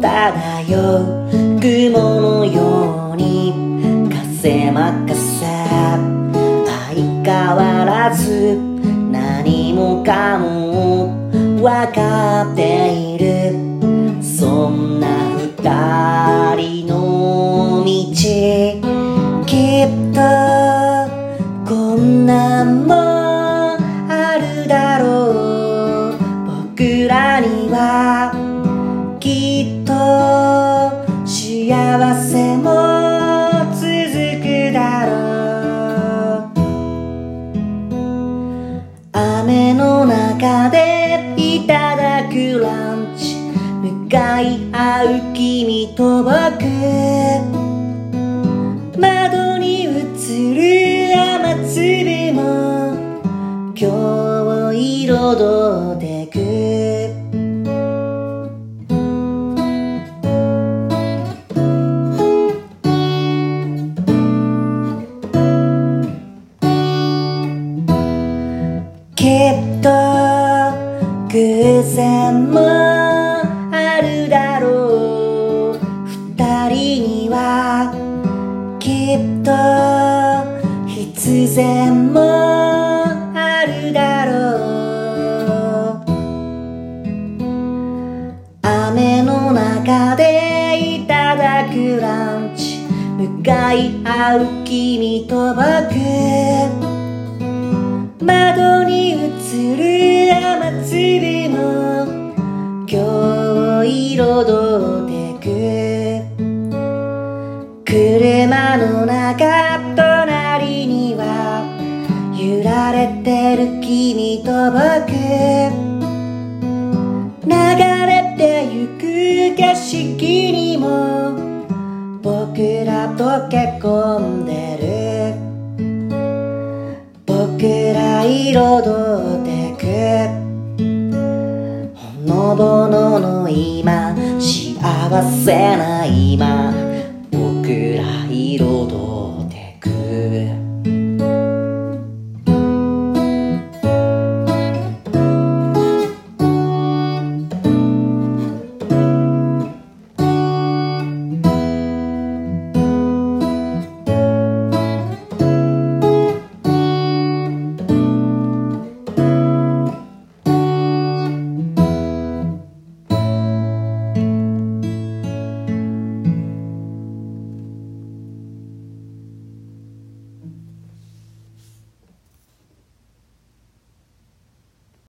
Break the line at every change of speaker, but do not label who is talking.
漂う雲のように風任せ。相変わらず何もかも分かっている。い合う君と僕。窓に映る雨粒も。今日を彩ってく。きっと偶然もっと必然もあるだろう。雨の中でいただくランチ向かい合う君と僕。窓に映てる君と僕。流れてゆく景色にも。僕ら溶け込んでる。僕ら彩ってく。ほのぼのの今幸せな今。僕ら彩って